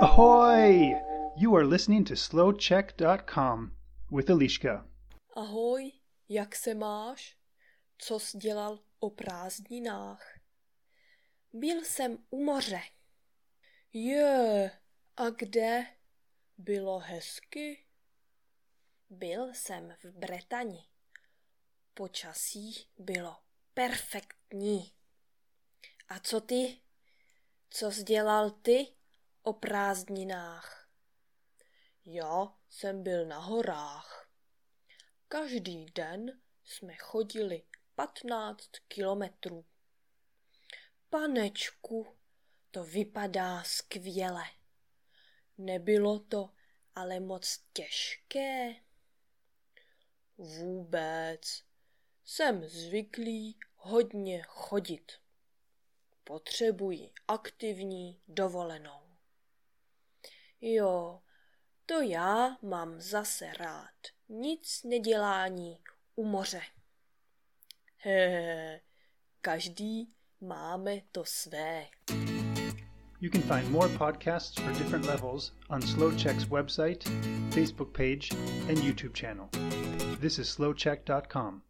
Ahoy! You are listening to slowcheck.com with Eliška. Ahoj, jak se máš? Co jsi dělal o prázdninách? Byl jsem u moře. Je, a kde? Bylo hezky? Byl jsem v Bretani. Počasí bylo perfektní. A co ty? Co dělal ty o prázdninách? Já jsem byl na horách. Každý den jsme chodili 15 kilometrů. Panečku, to vypadá skvěle. Nebylo to ale moc těžké. Vůbec. Jsem zvyklý hodně chodit. Potřebuji aktivní dovolenou. Jo, to já mám zase rád. Nic nedělání u moře. Hehe, každý máme to své. You can find more podcasts for different levels on SlowCheck's website, Facebook page, and YouTube channel. This is slowcheck.com.